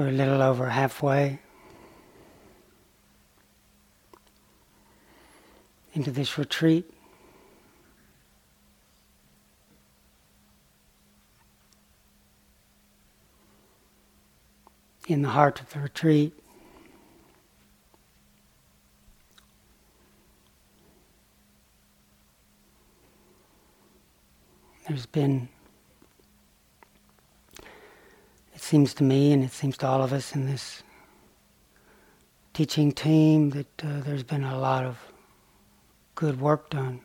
We're a little over halfway into this retreat. In the heart of the retreat, there's been seems to me, and it seems to all of us in this teaching team, that uh, there's been a lot of good work done.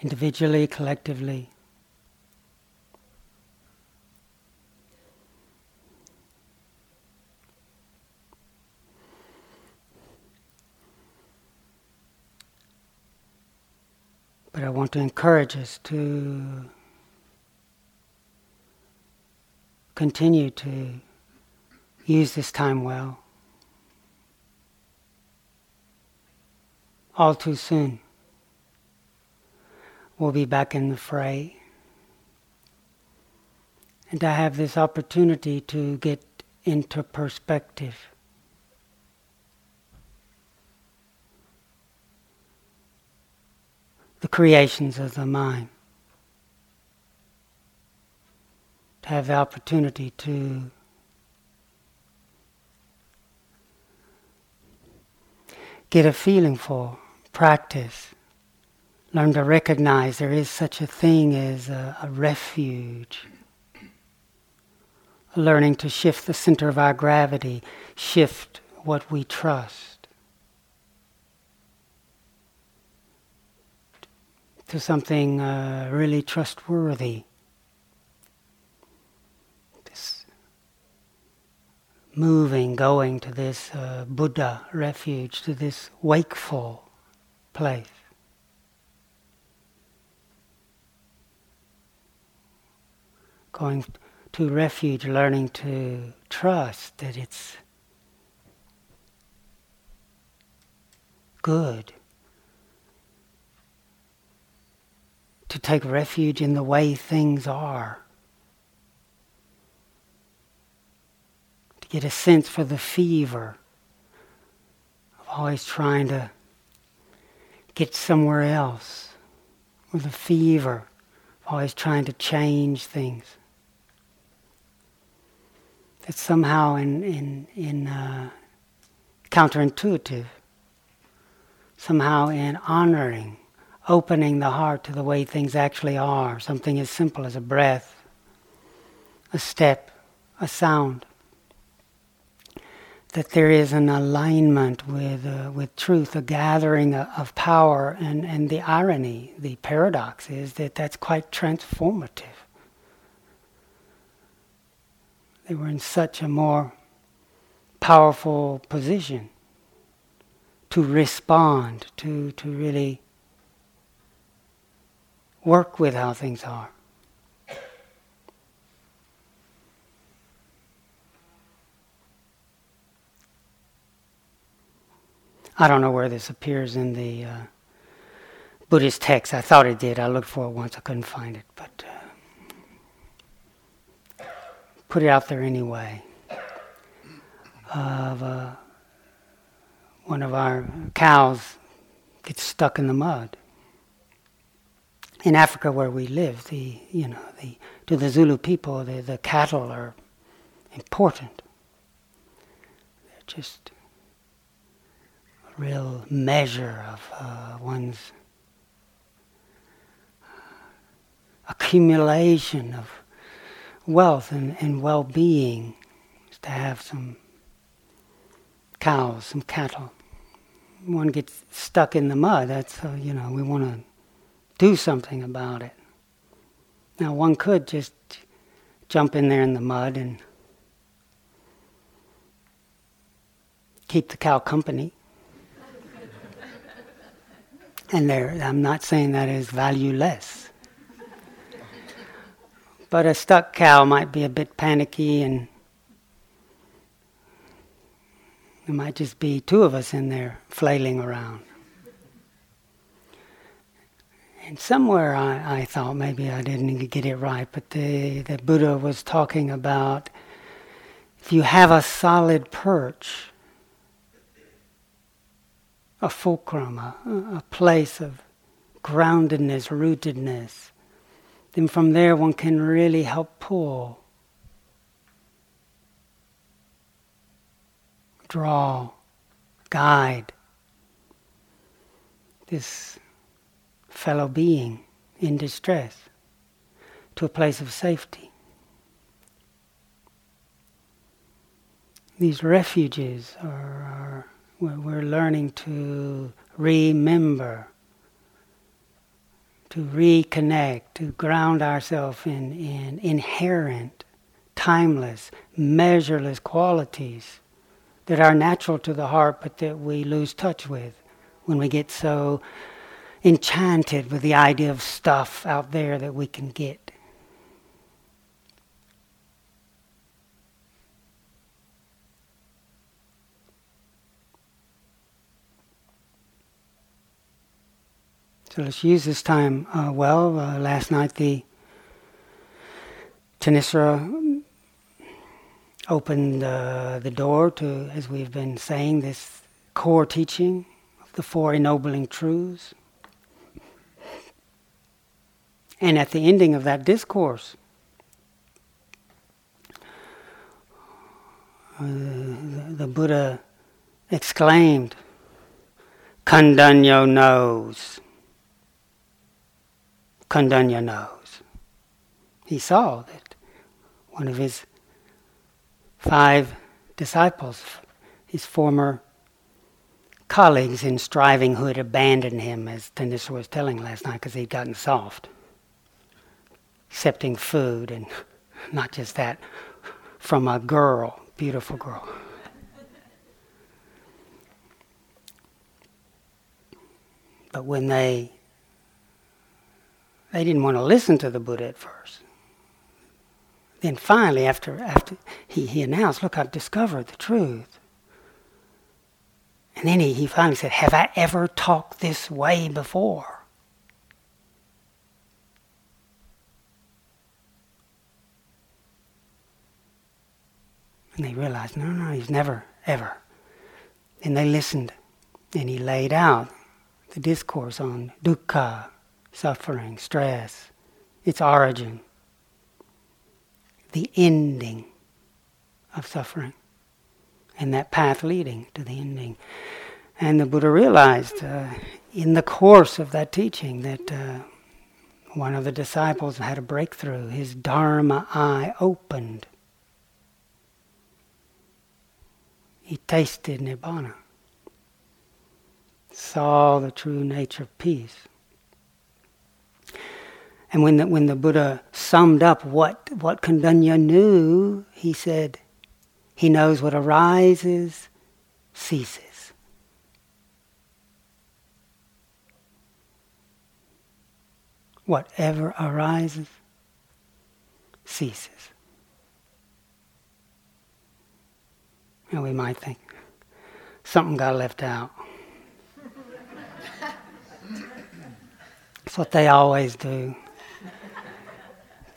Individually, collectively. But I want to encourage us to continue to use this time well. All too soon, we'll be back in the fray. And I have this opportunity to get into perspective. The creations of the mind. Have the opportunity to get a feeling for, practice, learn to recognize there is such a thing as a, a refuge. Learning to shift the center of our gravity, shift what we trust to something uh, really trustworthy. Moving, going to this uh, Buddha refuge, to this wakeful place. Going to refuge, learning to trust that it's good. To take refuge in the way things are. Get a sense for the fever of always trying to get somewhere else, or the fever of always trying to change things. That's somehow in, in, in uh, counterintuitive, somehow in honoring, opening the heart to the way things actually are, something as simple as a breath, a step, a sound that there is an alignment with, uh, with truth, a gathering of power, and, and the irony, the paradox is that that's quite transformative. They were in such a more powerful position to respond, to, to really work with how things are. I don't know where this appears in the uh, Buddhist text. I thought it did. I looked for it once. I couldn't find it, but uh, put it out there anyway. Of uh, one of our cows gets stuck in the mud. In Africa, where we live, the you know the to the Zulu people, the, the cattle are important. They're just real measure of uh, one's accumulation of wealth and, and well being is to have some cows, some cattle. One gets stuck in the mud, that's, uh, you know, we want to do something about it. Now, one could just jump in there in the mud and keep the cow company. And I'm not saying that is valueless. But a stuck cow might be a bit panicky, and there might just be two of us in there flailing around. And somewhere I, I thought maybe I didn't get it right, but the, the Buddha was talking about if you have a solid perch, a fulcrum, a, a place of groundedness, rootedness, then from there one can really help pull, draw, guide this fellow being in distress to a place of safety. These refuges are, are we're learning to remember, to reconnect, to ground ourselves in, in inherent, timeless, measureless qualities that are natural to the heart but that we lose touch with when we get so enchanted with the idea of stuff out there that we can get. So let's use this time uh, well. Uh, last night the Thanissara opened uh, the door to, as we've been saying, this core teaching of the Four Ennobling Truths. And at the ending of that discourse, uh, the, Buddha exclaimed, Kondañño knows. Kondañño knows. He saw that one of his five disciples, his former colleagues in striving who had abandoned him, as Thanissara was telling last night, because he'd gotten soft accepting food and not just that from a girl, beautiful girl. But when they they didn't want to listen to the Buddha at first. Then finally, after after he, he announced, look, I've discovered the truth. And then he, he finally said, Have I ever talked this way before? And they realized, no, no, he's never, ever. And they listened, and he laid out the discourse on dukkha, suffering, stress, its origin, the ending of suffering, and that path leading to the ending. And the Buddha realized uh, in the course of that teaching that uh, one of the disciples had a breakthrough. His Dharma eye opened He tasted nibbana, saw the true nature of peace. And when the, when the Buddha summed up what, what Kondañño knew, he said, he knows what arises, ceases. Whatever arises, ceases. And we might think something got left out. That's what they always do.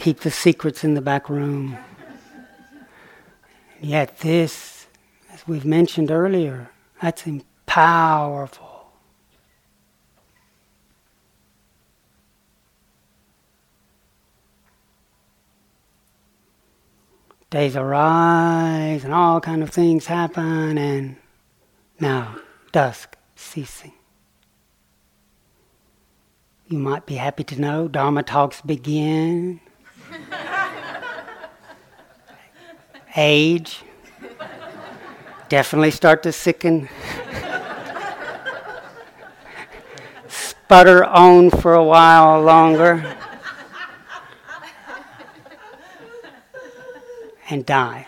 Keep the secrets in the back room. Yet this, as we've mentioned earlier, that's powerful. days arise and all kind of things happen and now dusk ceasing. You might be happy to know Dharma talks begin. Age. Definitely start to sicken. Sputter on for a while longer. and die.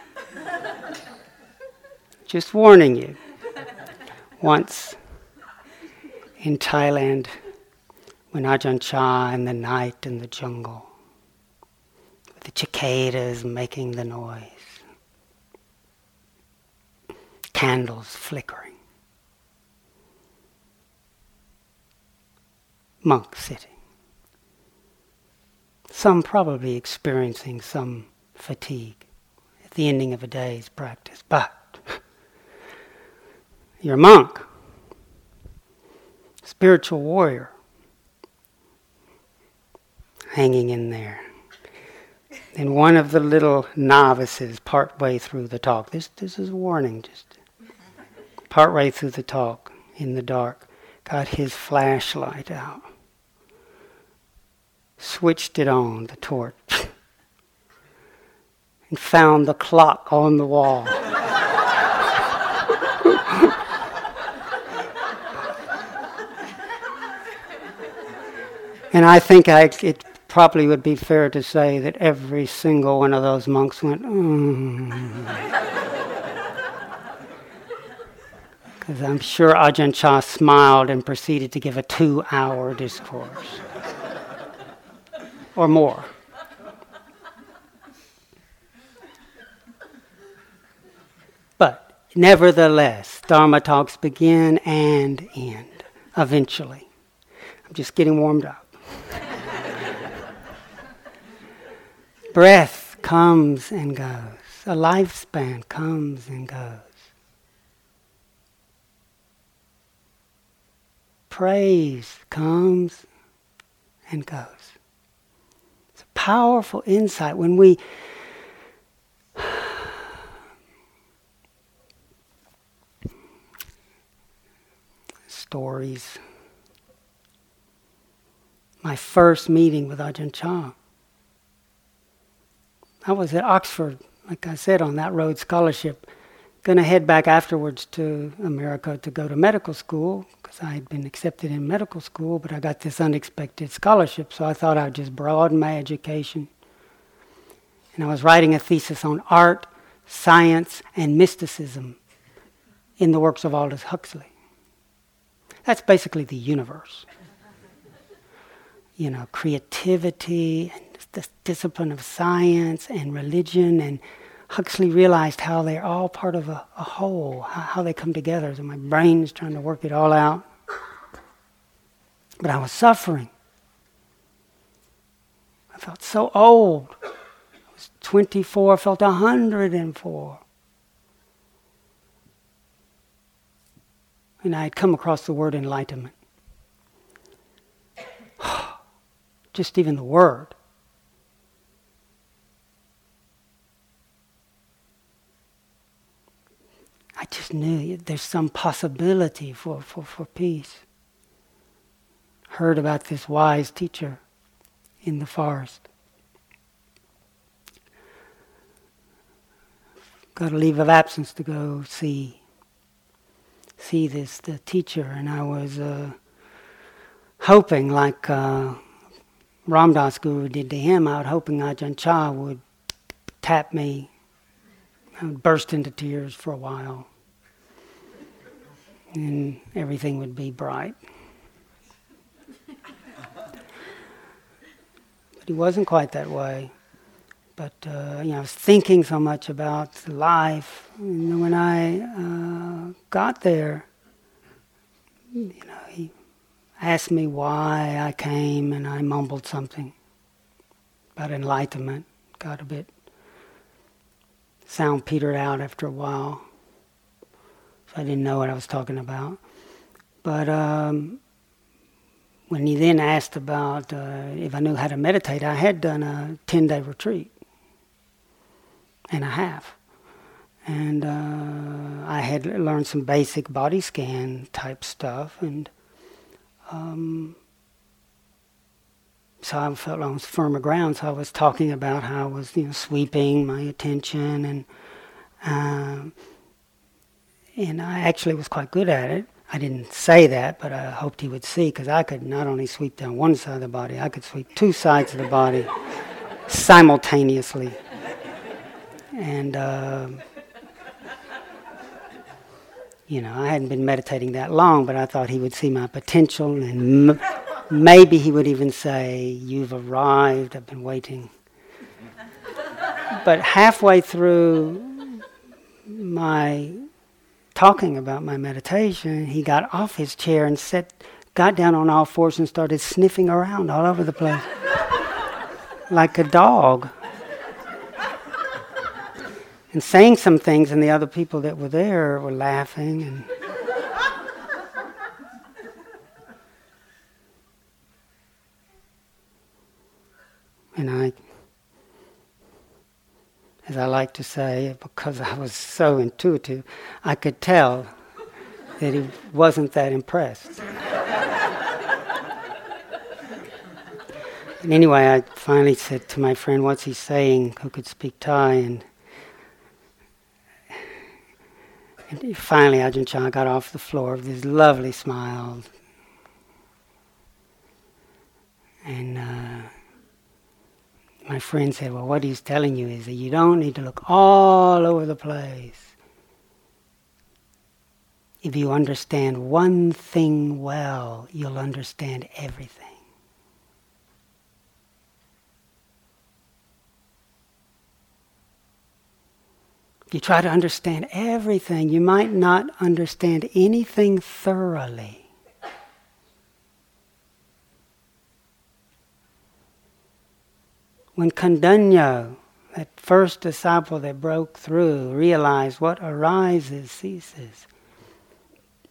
Just warning you. Once in Thailand, when Ajahn Chah in the night in the jungle, the cicadas making the noise, candles flickering, monk sitting, some probably experiencing some fatigue at the ending of a day's practice. But you're a monk, spiritual warrior, hanging in there. And one of the little novices, part way through the talk, this, this is a warning, just part way through the talk in the dark, got his flashlight out, switched it on, the torch, and found the clock on the wall. and I think I, it probably would be fair to say that every single one of those monks went, Because mm. I'm sure Ajahn Chah smiled and proceeded to give a two hour discourse or more. But nevertheless, Dharma talks begin and end eventually. I'm just getting warmed up. Breath comes and goes. A lifespan comes and goes. Praise comes and goes. It's a powerful insight when we stories. My first meeting with Ajahn Chah. I was at Oxford, like I said, on that Rhodes Scholarship. Going to head back afterwards to America to go to medical school because I had been accepted in medical school, but I got this unexpected scholarship, so I thought I'd just broaden my education. And I was writing a thesis on art, science, and mysticism in the works of Aldous Huxley. That's basically the universe. You know, creativity and the discipline of science and religion and Huxley realized how they're all part of a, a whole, how, they come together. So my brain's trying to work it all out. But I was suffering. I felt so old. I was 24, I felt 104. And I had come across the word enlightenment. Just even the word. I just knew there's some possibility for, for, for peace. Heard about this wise teacher in the forest. Got a leave of absence to go see see this the teacher, and I was uh, hoping, like uh, Ram Dass Guru did to him, I was hoping Ajahn Chah would tap me. I would burst into tears for a while and everything would be bright. but he wasn't quite that way. But uh, you know, I was thinking so much about life. And when I uh, got there, you know, he asked me why I came, and I mumbled something about enlightenment. Got a bit sound petered out after a while. I didn't know what I was talking about. But um, when he then asked about uh, if I knew how to meditate, I had done a 10 day retreat and a half. And uh, I had learned some basic body scan type stuff. And um, so I felt on firmer ground. So I was talking about how I was, you know, sweeping my attention and. Uh, and I actually was quite good at it. I didn't say that, but I hoped he would see because I could not only sweep down one side of the body, I could sweep two sides of the body simultaneously. And, uh, you know, I hadn't been meditating that long, but I thought he would see my potential and m- maybe he would even say, You've arrived, I've been waiting. but halfway through my talking about my meditation, he got off his chair and sat, got down on all fours and started sniffing around all over the place. like a dog. and saying some things, and the other people that were there were laughing and I, to say, because I was so intuitive, I could tell that he wasn't that impressed. and anyway, I finally said to my friend, What's he saying? Who could speak Thai? And, and finally, Ajahn Chah got off the floor with this lovely smile. And uh, my friend said, Well, what he's telling you is that you don't need to look all over the place if you understand one thing well, you'll understand everything. If you try to understand everything, you might not understand anything thoroughly. When Kondañña, that first disciple that broke through, realized what arises ceases,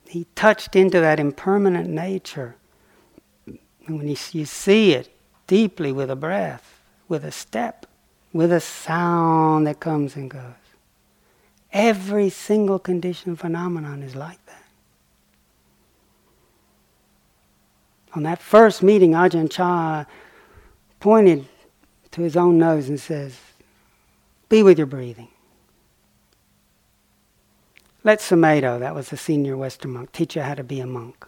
he touched into that impermanent nature. And when you, you see it deeply with a breath, with a step, with a sound that comes and goes. Every single conditioned phenomenon is like that. On that first meeting, Ajahn Chah pointed to his own nose and says, Be with your breathing. Let Sumedho, that was the senior Western monk, teach you how to be a monk.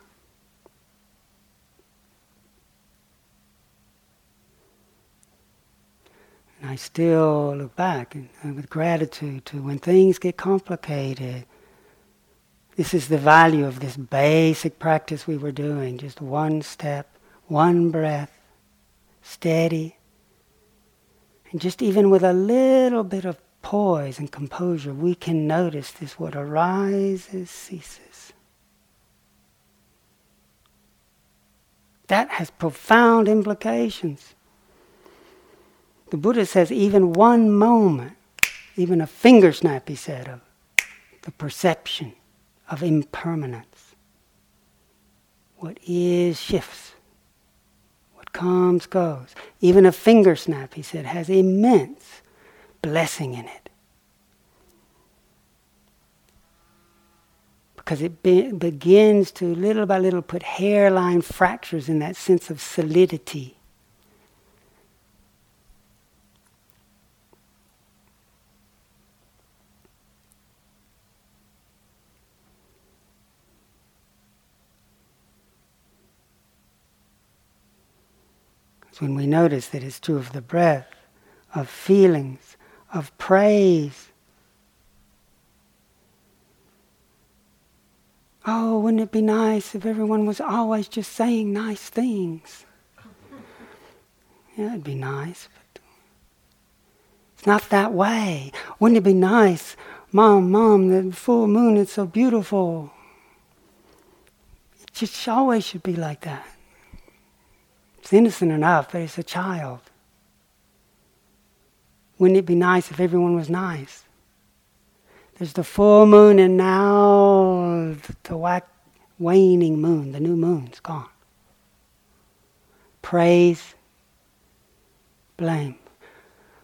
And I still look back and, uh, with gratitude to when things get complicated. This is the value of this basic practice we were doing just one step, one breath, steady. And just even with a little bit of poise and composure, we can notice this what arises ceases. That has profound implications. The Buddha says even one moment, even a finger snap, he said, of the perception of impermanence. What is shifts. Comes goes. Even a finger snap, he said, has immense blessing in it. Because it be- begins to little by little put hairline fractures in that sense of solidity. When we notice that it's true of the breath, of feelings, of praise. Oh, wouldn't it be nice if everyone was always just saying nice things? Yeah, it'd be nice, but it's not that way. Wouldn't it be nice, Mom, Mom, the full moon is so beautiful? It just always should be like that. It's innocent enough, but it's a child. Wouldn't it be nice if everyone was nice? There's the full moon, and now the waning moon, the new moon's gone. Praise, blame.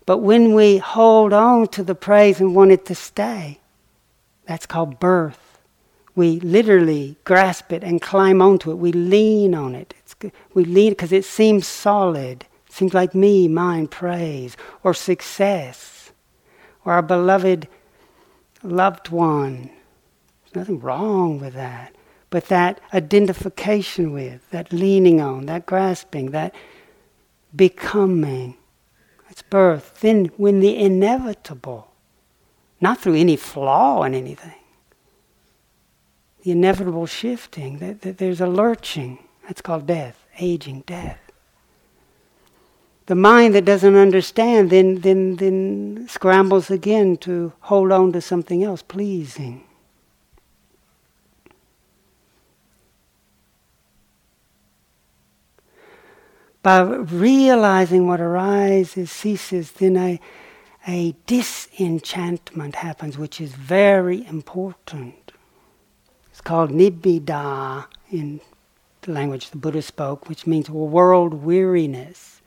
But when we hold on to the praise and want it to stay, that's called birth. We literally grasp it and climb onto it. We lean on it. It's, we lean because it seems solid. It Seems like me, mine, praise, or success, or our beloved loved one. There's nothing wrong with that. But that identification with, that leaning on, that grasping, that becoming, it's birth. Then, when the inevitable, not through any flaw in anything, the inevitable shifting, that, that there's a lurching, that's called death, aging, death the mind that doesn't understand then, then, then scrambles again to hold on to something else pleasing. by realizing what arises, ceases, then a, a disenchantment happens, which is very important. It's called nibbida in the language the Buddha spoke, which means world weariness.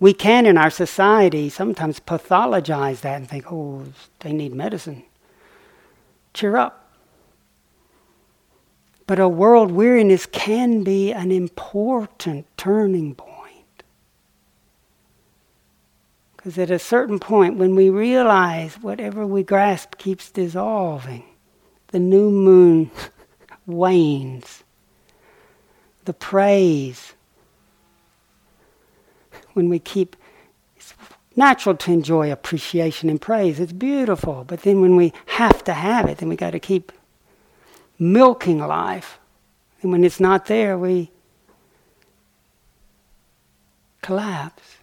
We can, in our society, sometimes pathologize that and think, oh, they need medicine. Cheer up. But a world weariness can be an important turning point. Because at a certain point, when we realize whatever we grasp keeps dissolving, the new moon wanes, the praise, when we keep, it's natural to enjoy appreciation and praise, it's beautiful, but then when we have to have it, then we got to keep milking life. And when it's not there, we collapse.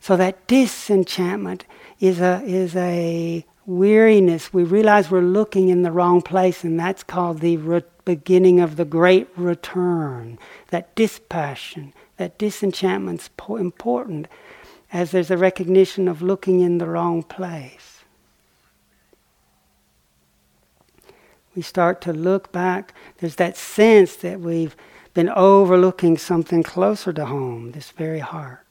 So that disenchantment is a, is a weariness. We realize we're looking in the wrong place, and that's called the beginning of the great return. That dispassion, that disenchantment's po- important as there's a recognition of looking in the wrong place. we start to look back, there's that sense that we've been overlooking something closer to home, this very heart.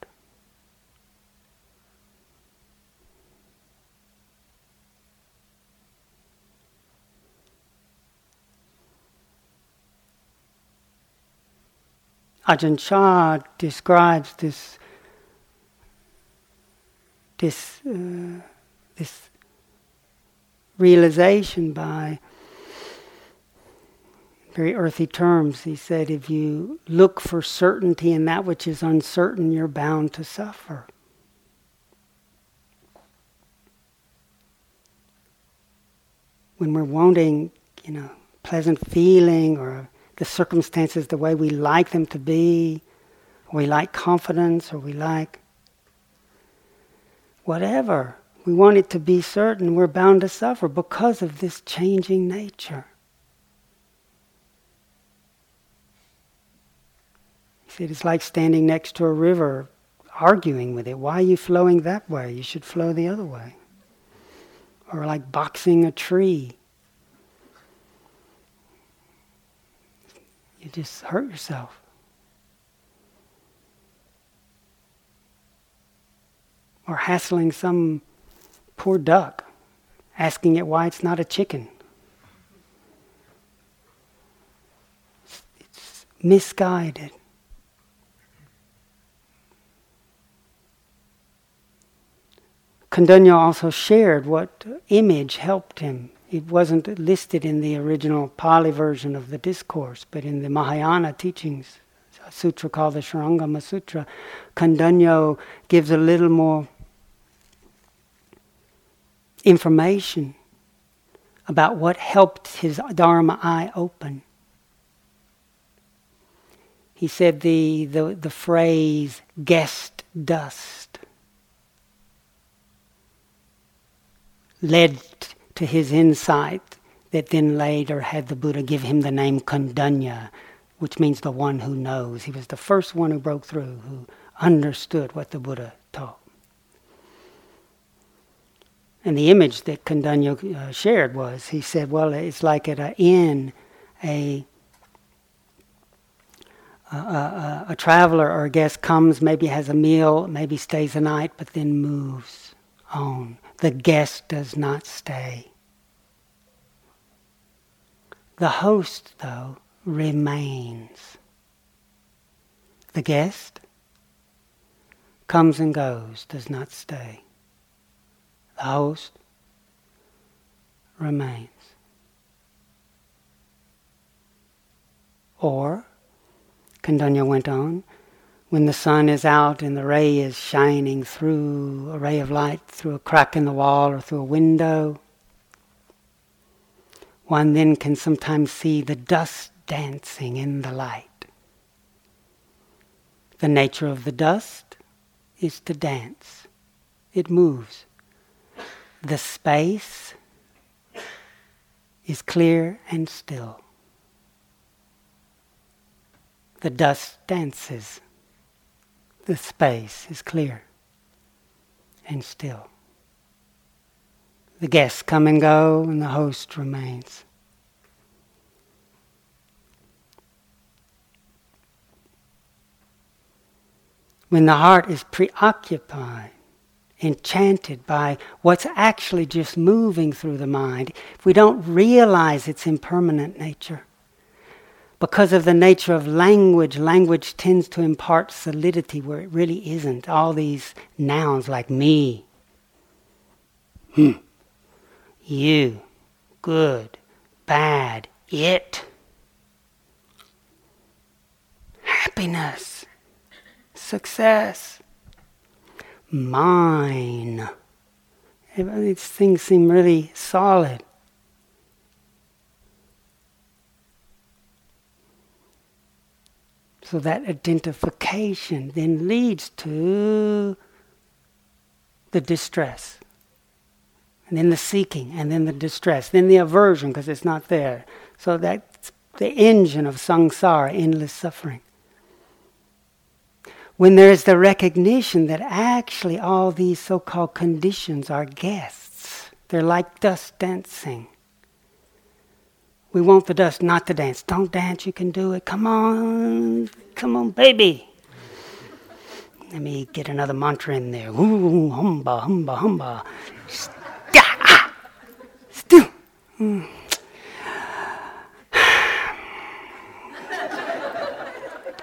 Ajahn Chah describes this, this, uh, this realization by very earthy terms. He said, if you look for certainty in that which is uncertain, you're bound to suffer. When we're wanting, you know, pleasant feeling or the circumstances the way we like them to be, we like confidence, or we like whatever, we want it to be certain, we're bound to suffer because of this changing nature. Said, it's like standing next to a river, arguing with it. Why are you flowing that way? You should flow the other way. Or like boxing a tree. Just hurt yourself. Or hassling some poor duck, asking it why it's not a chicken. It's misguided. Kondañño also shared what image helped him. It wasn't listed in the original Pali version of the discourse, but in the Mahayana teachings, a sutra called the Shurangama Sutra, Kondañño gives a little more information about what helped his Dharma eye open. He said the, the, the phrase guest dust led to his insight that then later had the Buddha give him the name Kondañña, which means the one who knows. He was the first one who broke through, who understood what the Buddha taught. And the image that Kondañña uh, shared was, he said, well, it's like at an inn, a, a, a, a traveler or a guest comes, maybe has a meal, maybe stays a night, but then moves on. The guest does not stay. The host, though, remains. The guest comes and goes, does not stay. The host remains. Or, Kondañño went on, when the sun is out and the ray is shining through a ray of light through a crack in the wall or through a window, one then can sometimes see the dust dancing in the light. The nature of the dust is to dance, it moves. The space is clear and still. The dust dances the space is clear and still. The guests come and go, and the host remains. When the heart is preoccupied, enchanted by what's actually just moving through the mind, if we don't realize its impermanent nature, because of the nature of language, language tends to impart solidity where it really isn't. All these nouns like me, hmm, you, good, bad, it, happiness, success, mine. These things seem really solid. So that identification then leads to the distress. And then the seeking, and then the distress, then the aversion because it's not there. So that's the engine of samsara, endless suffering. When there is the recognition that actually all these so called conditions are guests, they're like dust dancing. We want the dust not to dance. Don't dance, you can do it. Come on, come on, baby. Let me get another mantra in there. Ooh, humba, humba, humba.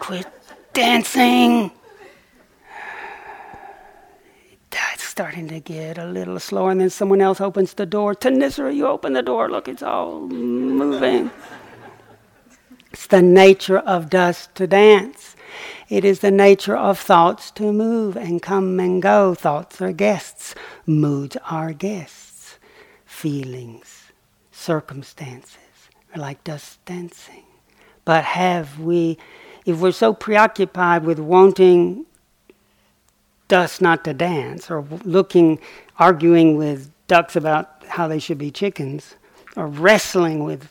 Quit dancing. It's starting to get a little slower, and then someone else opens the door. Thanissara, you open the door. Look, it's all moving. it's the nature of dust to dance. It is the nature of thoughts to move and come and go. Thoughts are guests, moods are guests, feelings, circumstances are like dust dancing. But have we, if we're so preoccupied with wanting dust not to dance, or looking, arguing with ducks about how they should be chickens, or wrestling with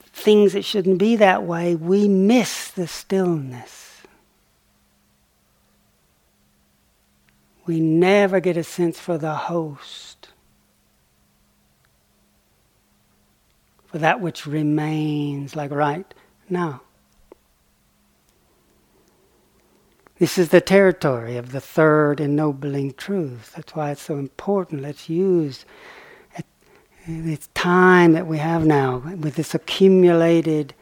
things that shouldn't be that way, we miss the stillness. We never get a sense for the host, for that which remains, like right now. This is the territory of the third ennobling truth. That's why it's so important. Let's use this time that we have now with this accumulated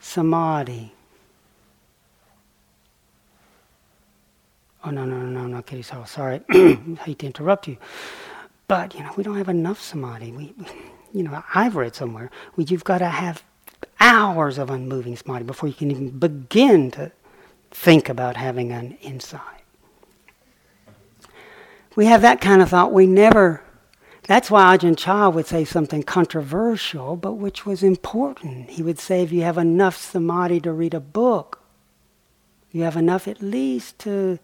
samadhi. Oh no no no no, Kittisaro sorry. I hate to interrupt you, but you know we don't have enough samadhi. We, you know, I've read somewhere you've got to have hours of unmoving samadhi before you can even begin to think about having an insight. We have that kind of thought. We never. That's why Ajahn Chah would say something controversial, but which was important. He would say, if you have enough samadhi to read a book, you have enough at least to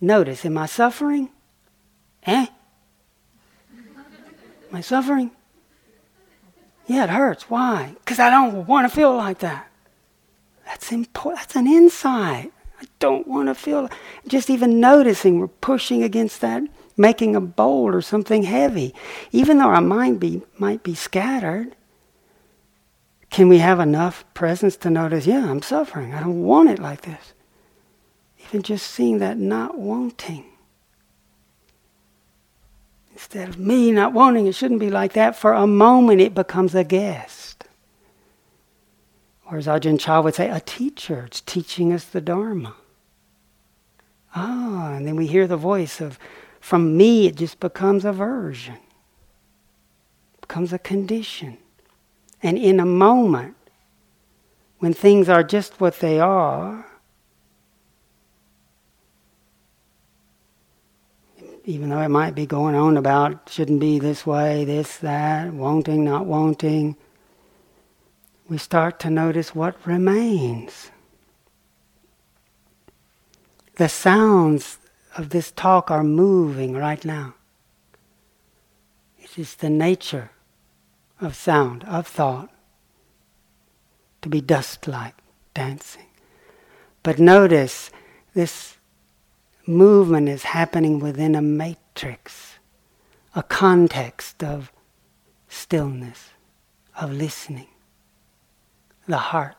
notice, am I suffering? Eh? Am I suffering? Yeah, it hurts. Why? Because I don't want to feel like that. That's important. That's an insight. I don't want to feel. Just even noticing we're pushing against that, making a bowl or something heavy, even though our mind be, might be scattered. Can we have enough presence to notice, yeah, I'm suffering. I don't want it like this. Even just seeing that not wanting. Instead of me not wanting, it shouldn't be like that. For a moment, it becomes a guest. Or as Ajahn Chah would say, a teacher. It's teaching us the Dharma. Ah, and then we hear the voice of, from me, it just becomes aversion, becomes a condition. And in a moment, when things are just what they are, even though it might be going on about shouldn't be this way, this, that, wanting, not wanting, we start to notice what remains. The sounds of this talk are moving right now. It is the nature of sound, of thought, to be dust like, dancing. But notice this movement is happening within a matrix, a context of stillness, of listening, the heart.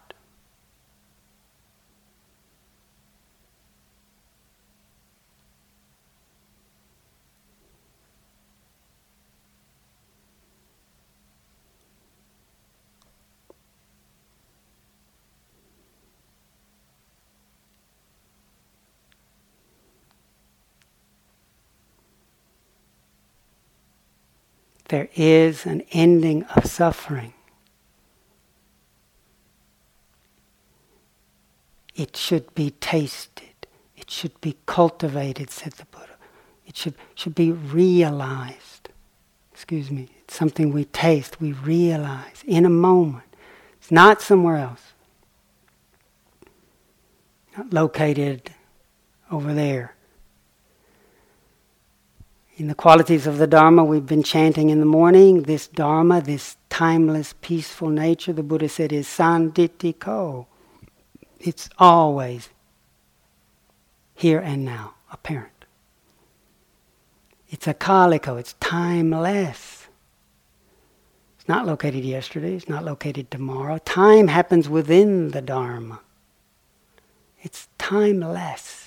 There is an ending of suffering. It should be tasted. It should be cultivated, said the Buddha. It should, should be realized. Excuse me. It's something we taste, we realize in a moment. It's not somewhere else. Not located over there in the qualities of the Dharma we've been chanting in the morning, this Dharma, this timeless, peaceful nature, the Buddha said is sanditiko. It's always here and now, apparent. It's akaliko, it's timeless. It's not located yesterday, it's not located tomorrow. Time happens within the Dharma. It's timeless.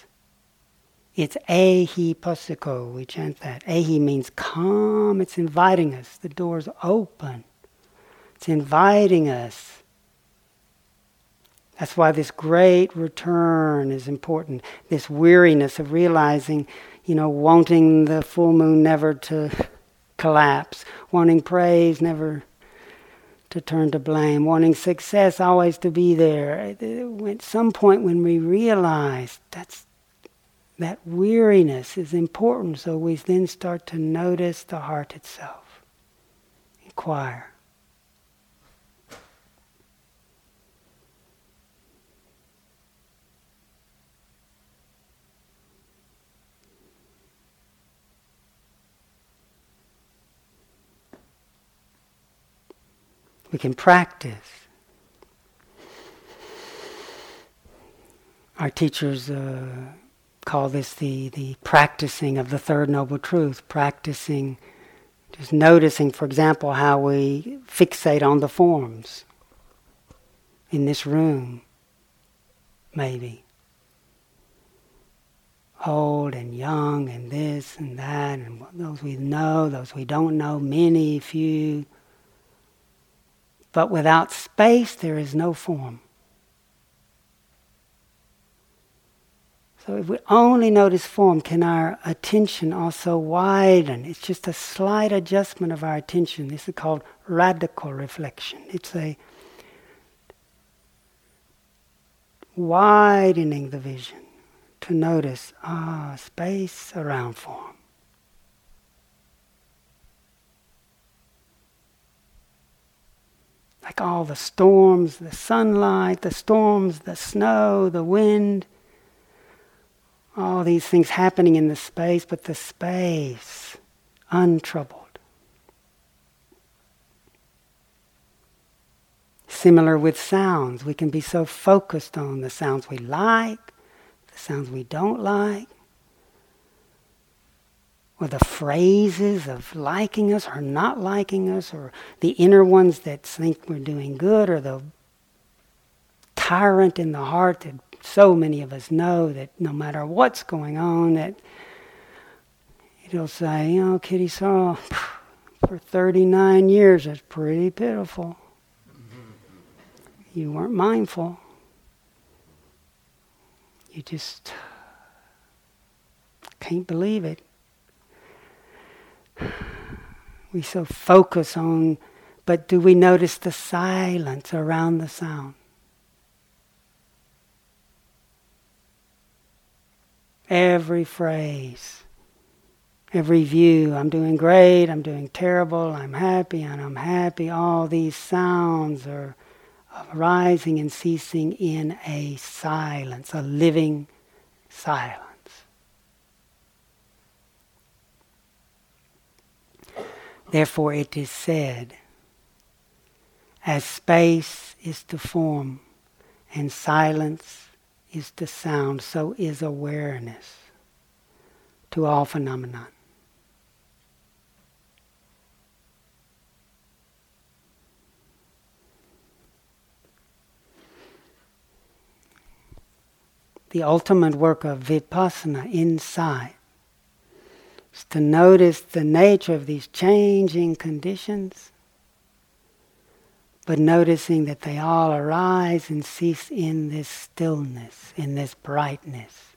It's ehipassiko, we chant that. Ehi means come, it's inviting us. The door's open. It's inviting us. That's why this great return is important. This weariness of realizing, you know, wanting the full moon never to collapse, wanting praise never to turn to blame, wanting success always to be there. At some point when we realize that's that weariness is important, so we then start to notice the heart itself. Inquire. We can practice. Our teachers uh, call this the, the practicing of the Third Noble Truth, practicing, just noticing, for example, how we fixate on the forms in this room, maybe. Old and young, and this and that, and those we know, those we don't know, many, few. But without space, there is no form. So if we only notice form, can our attention also widen? It's just a slight adjustment of our attention. This is called radical reflection. It's a widening the vision to notice ah space around form. Like all the storms, the sunlight, the storms, the snow, the wind all these things happening in the space, but the space untroubled. Similar with sounds, we can be so focused on the sounds we like, the sounds we don't like, or the phrases of liking us or not liking us, or the inner ones that think we're doing good, or the tyrant in the heart that so many of us know that no matter what's going on, that it'll say, you know, Kittisaro, for 39 years, that's pretty pitiful. You weren't mindful. You just can't believe it. We so focus on, but do we notice the silence around the sound? Every phrase, every view. I'm doing great, I'm doing terrible, I'm happy, and I'm happy. All these sounds are arising and ceasing in a silence, a living silence. Therefore, it is said, as space is to form and silence is to sound, so is awareness to all phenomena. The ultimate work of vipassana insight is to notice the nature of these changing conditions but noticing that they all arise and cease in this stillness, in this brightness,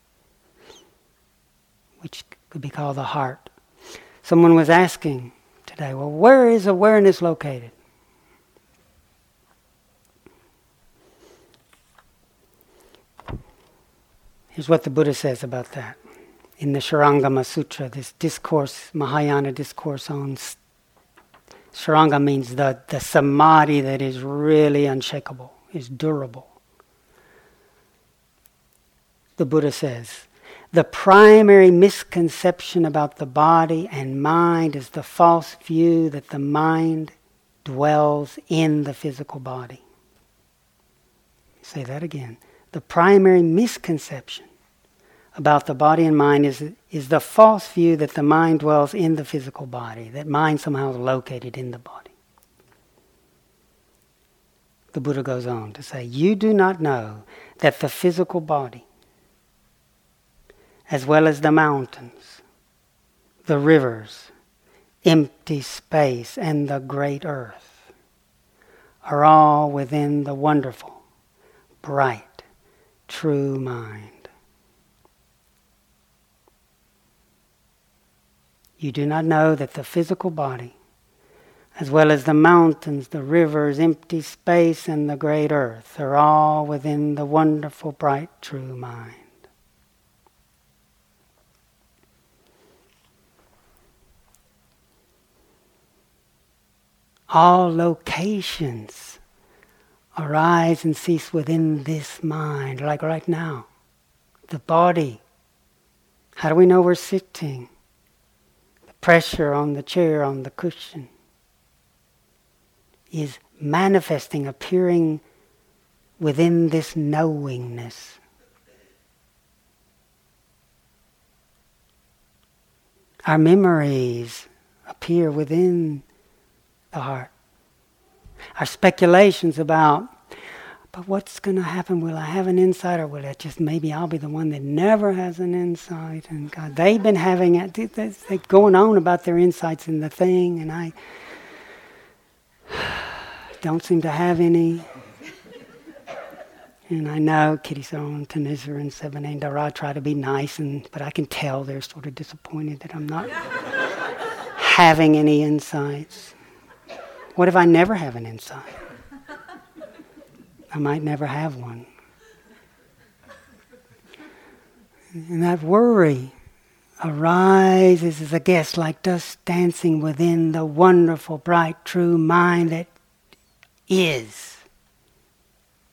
which could be called the heart. Someone was asking today, well, where is awareness located? Here's what the Buddha says about that in the Shurangama Sutra, this discourse, Mahayana discourse on Shuranga means the, the samadhi that is really unshakable, is durable. The Buddha says, the primary misconception about the body and mind is the false view that the mind dwells in the physical body. Say that again. The primary misconception about the body and mind is, is the false view that the mind dwells in the physical body, that mind somehow is located in the body. The Buddha goes on to say, You do not know that the physical body, as well as the mountains, the rivers, empty space, and the great earth, are all within the wonderful, bright, true mind. You do not know that the physical body, as well as the mountains, the rivers, empty space, and the great earth, are all within the wonderful, bright, true mind. All locations arise and cease within this mind, like right now. The body. How do we know we're sitting? Pressure on the chair, on the cushion, is manifesting, appearing within this knowingness. Our memories appear within the heart. Our speculations about but what's going to happen? Will I have an insight, or will it just maybe I'll be the one that never has an insight? And God, they've been having it, they're going on about their insights in the thing, and I don't seem to have any. And I know Kitty Saron, Thanissara, and Seven and Dara try to be nice, and but I can tell they're sort of disappointed that I'm not having any insights. What if I never have an insight? I might never have one. And that worry arises as a guest like dust dancing within the wonderful, bright, true mind that is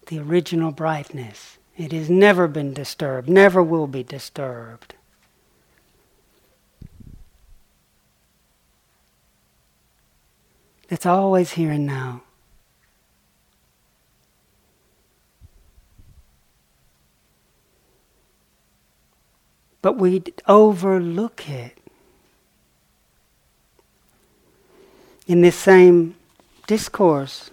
the original brightness. It has never been disturbed, never will be disturbed. It's always here and now. But we overlook it. In this same discourse,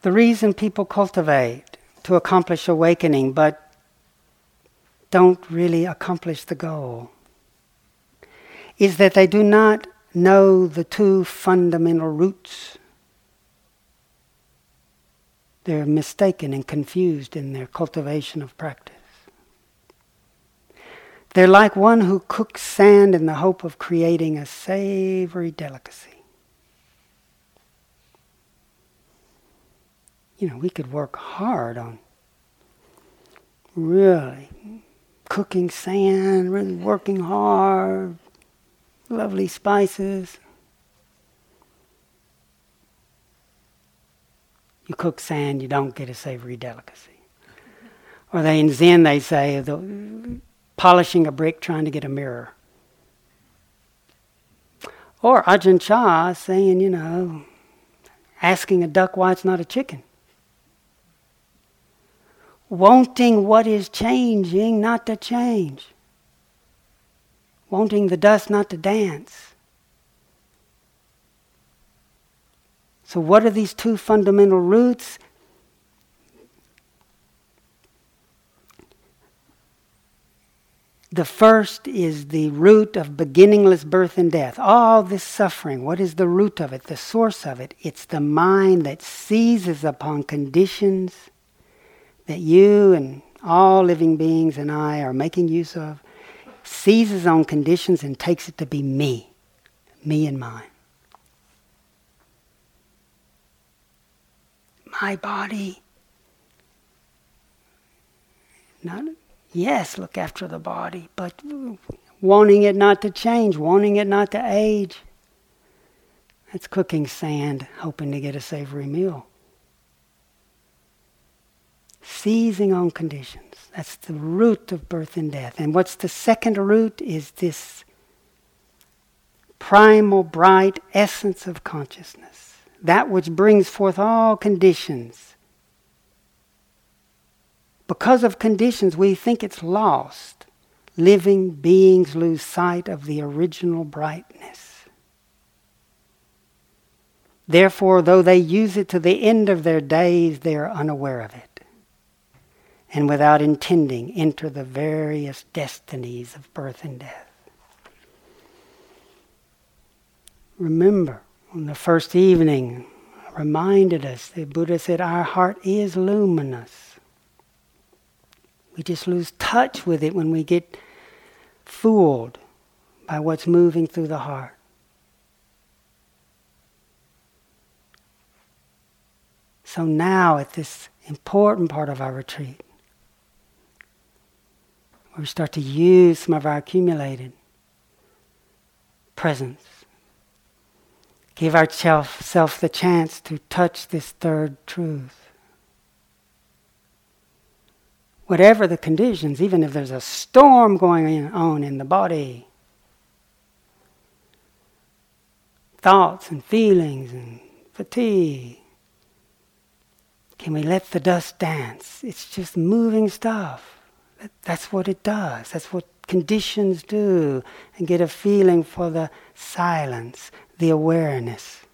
the reason people cultivate to accomplish awakening but don't really accomplish the goal is that they do not know the two fundamental roots they're mistaken and confused in their cultivation of practice. They're like one who cooks sand in the hope of creating a savory delicacy. You know, we could work hard on really cooking sand, really working hard, lovely spices. You cook sand, you don't get a savory delicacy. Or they in Zen they say the, polishing a brick trying to get a mirror. Or Ajahn Chah saying, you know, asking a duck why it's not a chicken. Wanting what is changing not to change. Wanting the dust not to dance. So, what are these two fundamental roots? The first is the root of beginningless birth and death. All this suffering, what is the root of it, the source of it? It's the mind that seizes upon conditions that you and all living beings and I are making use of, seizes on conditions and takes it to be me, me and mine. My body. Not Yes, look after the body, but wanting it not to change, wanting it not to age. That's cooking sand, hoping to get a savory meal. Seizing on conditions. That's the root of birth and death. And what's the second root is this primal, bright essence of consciousness. That which brings forth all conditions because of conditions, we think it's lost. Living beings lose sight of the original brightness. Therefore, though they use it to the end of their days, they are unaware of it. And without intending, enter the various destinies of birth and death. Remember, on the first evening, reminded us, the Buddha said, Our heart is luminous. We just lose touch with it when we get fooled by what's moving through the heart. So now, at this important part of our retreat, we start to use some of our accumulated presence, give ourselves the chance to touch this third truth whatever the conditions, even if there's a storm going on in the body, thoughts and feelings and fatigue. Can we let the dust dance? It's just moving stuff. That's what it does. That's what conditions do. And get a feeling for the silence, the awareness.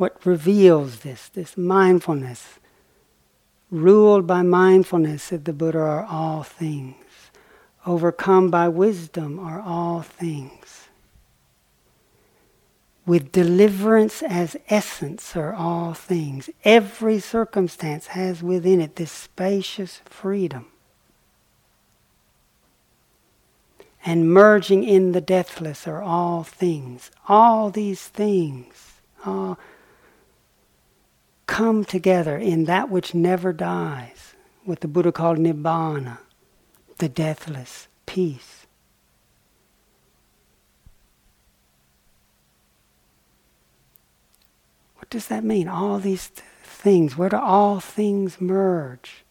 what reveals this, this mindfulness. Ruled by mindfulness, said the Buddha, are all things. Overcome by wisdom are all things. With deliverance as essence are all things. Every circumstance has within it this spacious freedom. And merging in the deathless are all things. All these things, all come together in that which never dies, what the Buddha called nibbana, the deathless peace. What does that mean? All these th- things, where do all things merge?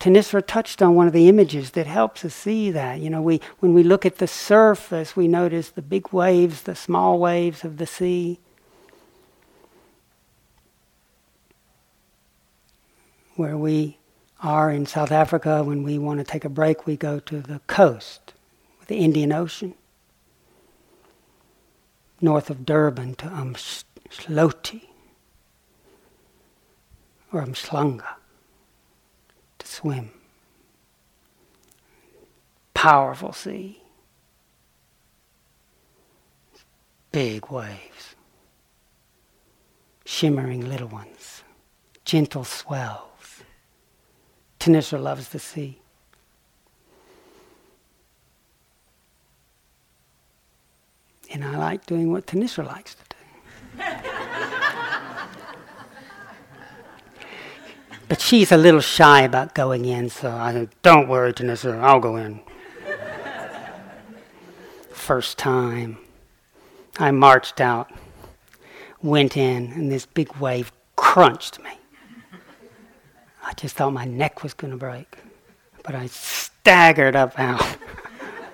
Thanissara touched on one of the images that helps us see that. You know, we, when we look at the surface, we notice the big waves, the small waves of the sea. where we are in South Africa, when we want to take a break, we go to the coast, the Indian Ocean, north of Durban to Umhloti or Umhlanga to swim. Powerful sea. Big waves. Shimmering little ones. Gentle swells. Thanissara loves the sea. And I like doing what Thanissara likes to do. but she's a little shy about going in, so I said, Don't worry, Thanissara, I'll go in. First time, I marched out went in, and this big wave crunched me. I just thought my neck was going to break. But I staggered up out.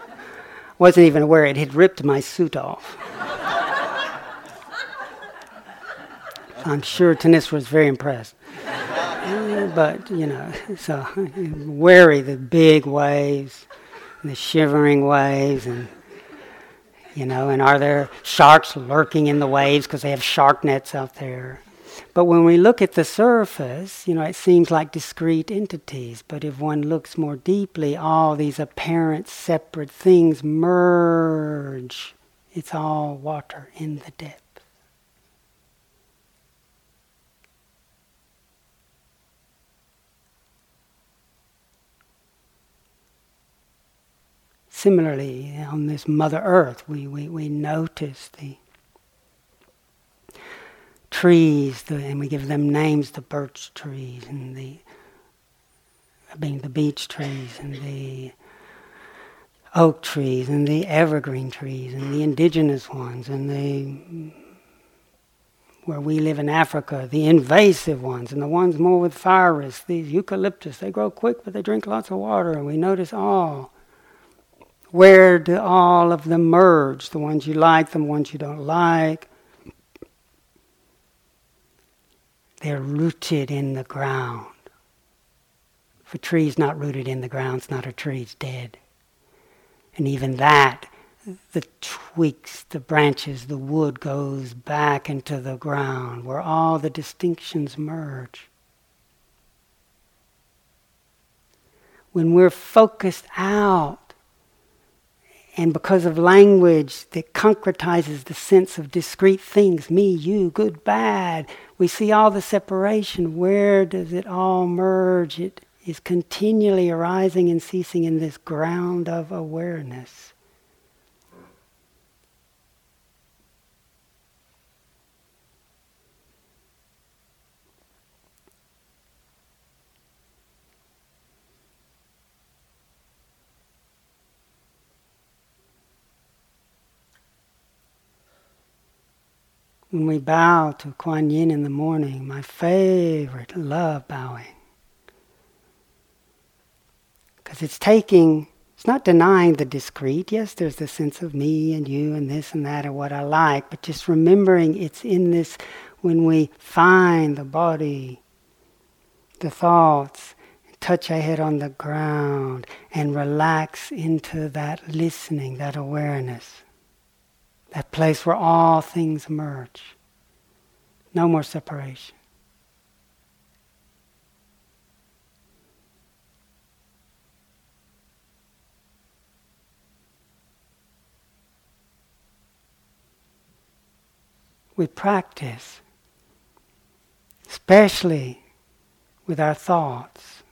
Wasn't even aware it had ripped my suit off. I'm sure Tanis was very impressed. But, you know, so wary the big waves, the shivering waves, and, you know, and are there sharks lurking in the waves because they have shark nets out there? But when we look at the surface, you know, it seems like discrete entities. But if one looks more deeply, all these apparent separate things merge. It's all water in the depth. Similarly, on this Mother Earth, we, we, we notice the trees, the, and we give them names, the birch trees and the, uh, being the beech trees and the oak trees and the evergreen trees and the indigenous ones and the where we live in Africa, the invasive ones and the ones more with fire risk, these eucalyptus, they grow quick but they drink lots of water and we notice all. Where do all of them merge? The ones you like, the ones you don't like. They're rooted in the ground. If a tree's not rooted in the ground, it's not a tree, it's dead. And even that, the twigs, the branches, the wood goes back into the ground where all the distinctions merge. When we're focused out and because of language that concretizes the sense of discrete things me, you, good, bad we see all the separation. Where does it all merge? It is continually arising and ceasing in this ground of awareness. When we bow to Kuan Yin in the morning, my favorite, love bowing. Because it's taking, it's not denying the discrete. Yes, there's the sense of me and you and this and that and what I like, but just remembering it's in this when we find the body, the thoughts, touch our head on the ground and relax into that listening, that awareness that place where all things merge. No more separation. We practice, especially with our thoughts,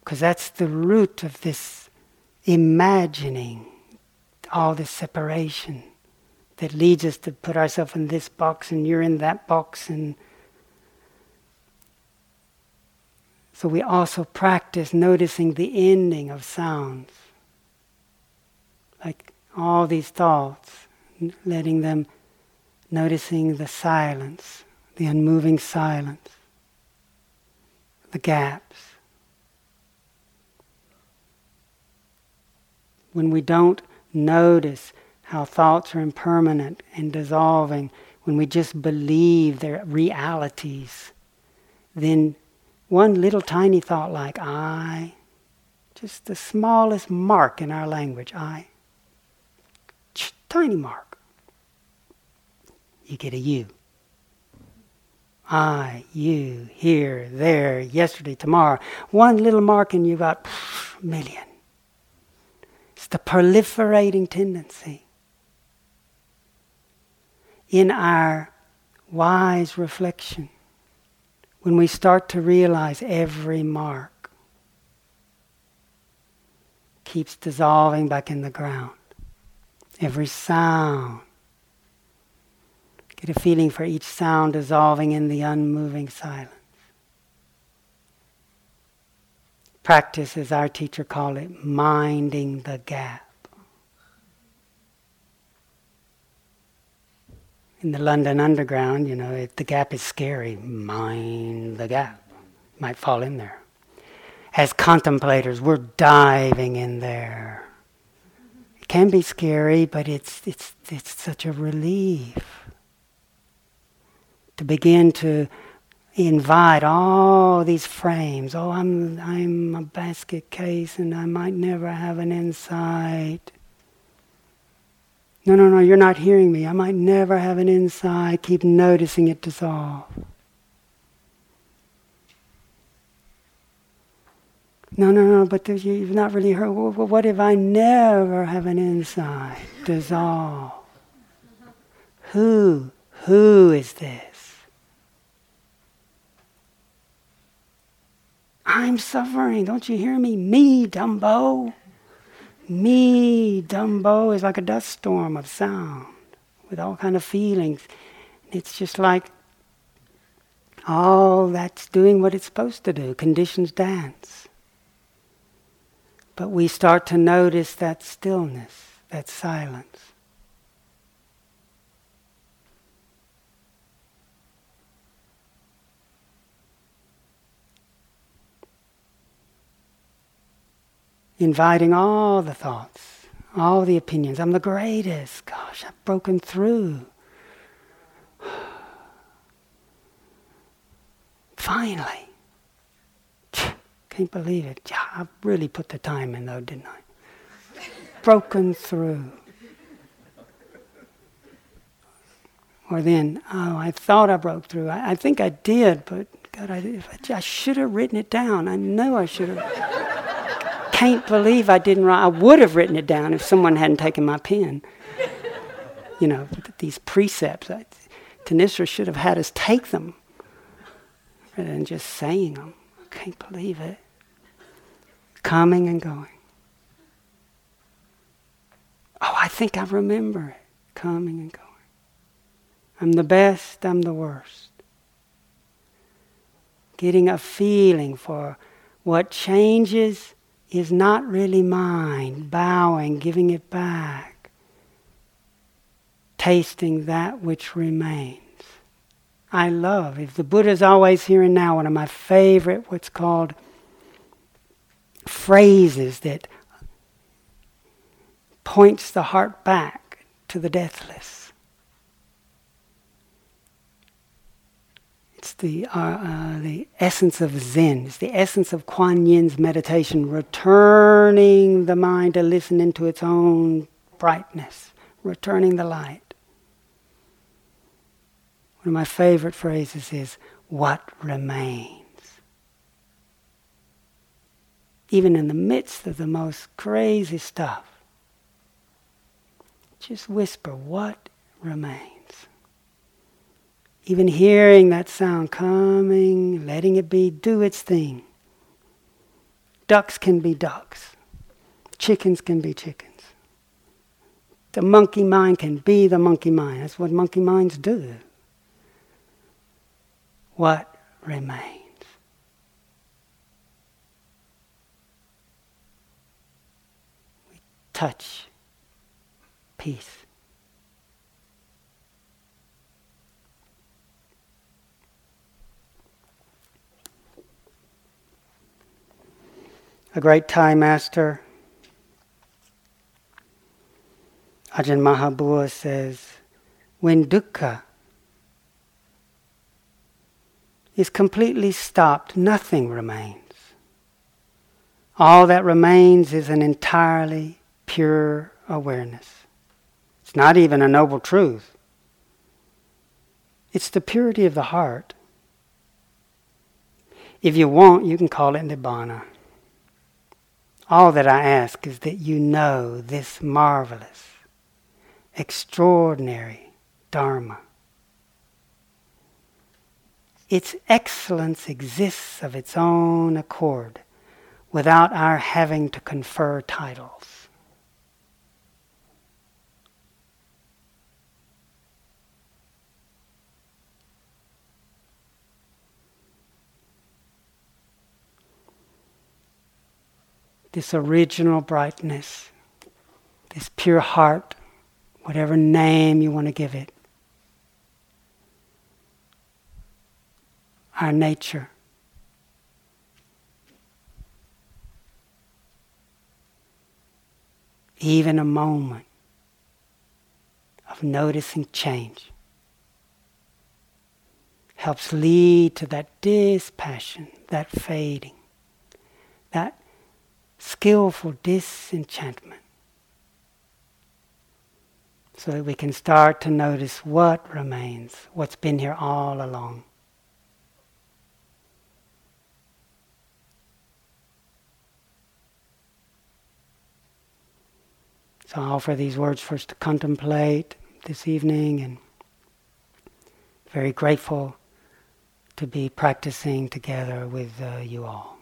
because that's the root of this imagining all this separation that leads us to put ourselves in this box and you're in that box. And so we also practice noticing the ending of sounds like all these thoughts letting them noticing the silence the unmoving silence the gaps. When we don't notice how thoughts are impermanent and dissolving, when we just believe they're realities, then one little tiny thought like I, just the smallest mark in our language, I, tiny mark, you get a you. I, you, here, there, yesterday, tomorrow. One little mark and you've got million the proliferating tendency in our wise reflection when we start to realize every mark keeps dissolving back in the ground. Every sound. Get a feeling for each sound dissolving in the unmoving silence. Practice, as our teacher called it, minding the gap. in the London Underground, you know, if the gap is scary, mind the gap. Might fall in there. As contemplators, we're diving in there. It can be scary, but it's, it's, it's such a relief to begin to invite all these frames. Oh, I'm, I'm a basket case and I might never have an insight. No, no, no, you're not hearing me. I might never have an insight. Keep noticing it dissolve. No, no, no, but you've not really heard. What if I never have an insight? Dissolve. Who? Who is this? I'm suffering. Don't you hear me? Me, Dumbo. Me, Dumbo, is like a dust storm of sound with all kind of feelings. It's just like all that's doing what it's supposed to do. Conditions dance. But we start to notice that stillness, that silence. Inviting all the thoughts, all the opinions. I'm the greatest. Gosh, I've broken through. Finally. Can't believe it. Yeah, I really put the time in though, didn't I? broken through. Or then, oh, I thought I broke through. I, I think I did, but God, I, I should have written it down. I know I should have can't believe I didn't write. I would have written it down if someone hadn't taken my pen. You know, these precepts. I, Thanissara should have had us take them rather than just saying them. I can't believe it. Coming and going. Oh, I think I remember it. Coming and going. I'm the best, I'm the worst. Getting a feeling for what changes is not really mine, bowing, giving it back, tasting that which remains. I love, if the Buddha's always here and now, one of my favorite, what's called phrases that points the heart back to the deathless. It's the, uh, uh, the essence of Zen. It's the essence of Kuan Yin's meditation, returning the mind to listen into its own brightness, returning the light. One of my favorite phrases is, what remains? Even in the midst of the most crazy stuff, just whisper, what remains? Even hearing that sound coming, letting it be, do its thing. Ducks can be ducks. Chickens can be chickens. The monkey mind can be the monkey mind. That's what monkey minds do. What remains? We touch peace. A great Thai master, Ajahn Mahabua says, when dukkha is completely stopped, nothing remains. All that remains is an entirely pure awareness. It's not even a noble truth. It's the purity of the heart. If you want, you can call it Nibbana. All that I ask is that you know this marvelous, extraordinary Dharma. Its excellence exists of its own accord without our having to confer titles. this original brightness, this pure heart, whatever name you want to give it. Our nature. Even a moment of noticing change helps lead to that dispassion, that fading, that skillful disenchantment. So that we can start to notice what remains, what's been here all along. So I offer these words for us to contemplate this evening and very grateful to be practicing together with uh, you all.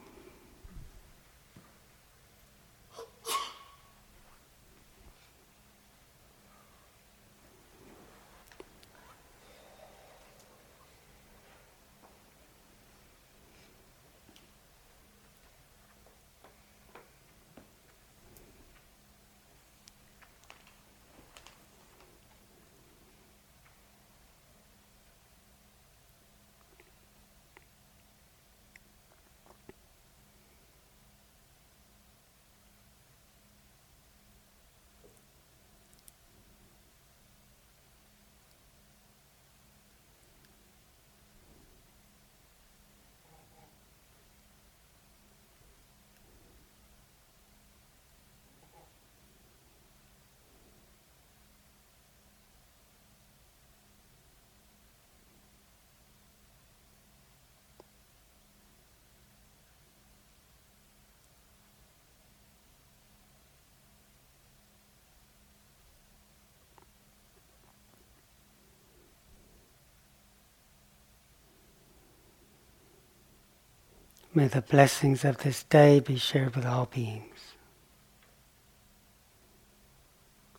May the blessings of this day be shared with all beings,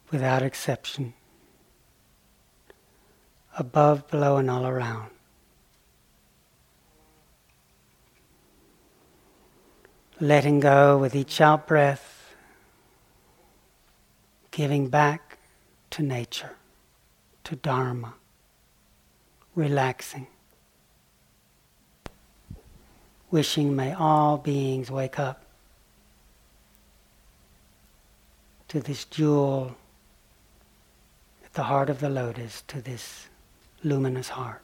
without exception, above, below, and all around. Letting go with each out breath, giving back to nature, to Dharma, relaxing wishing may all beings wake up to this jewel at the heart of the lotus, to this luminous heart.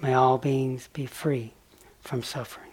May all beings be free from suffering.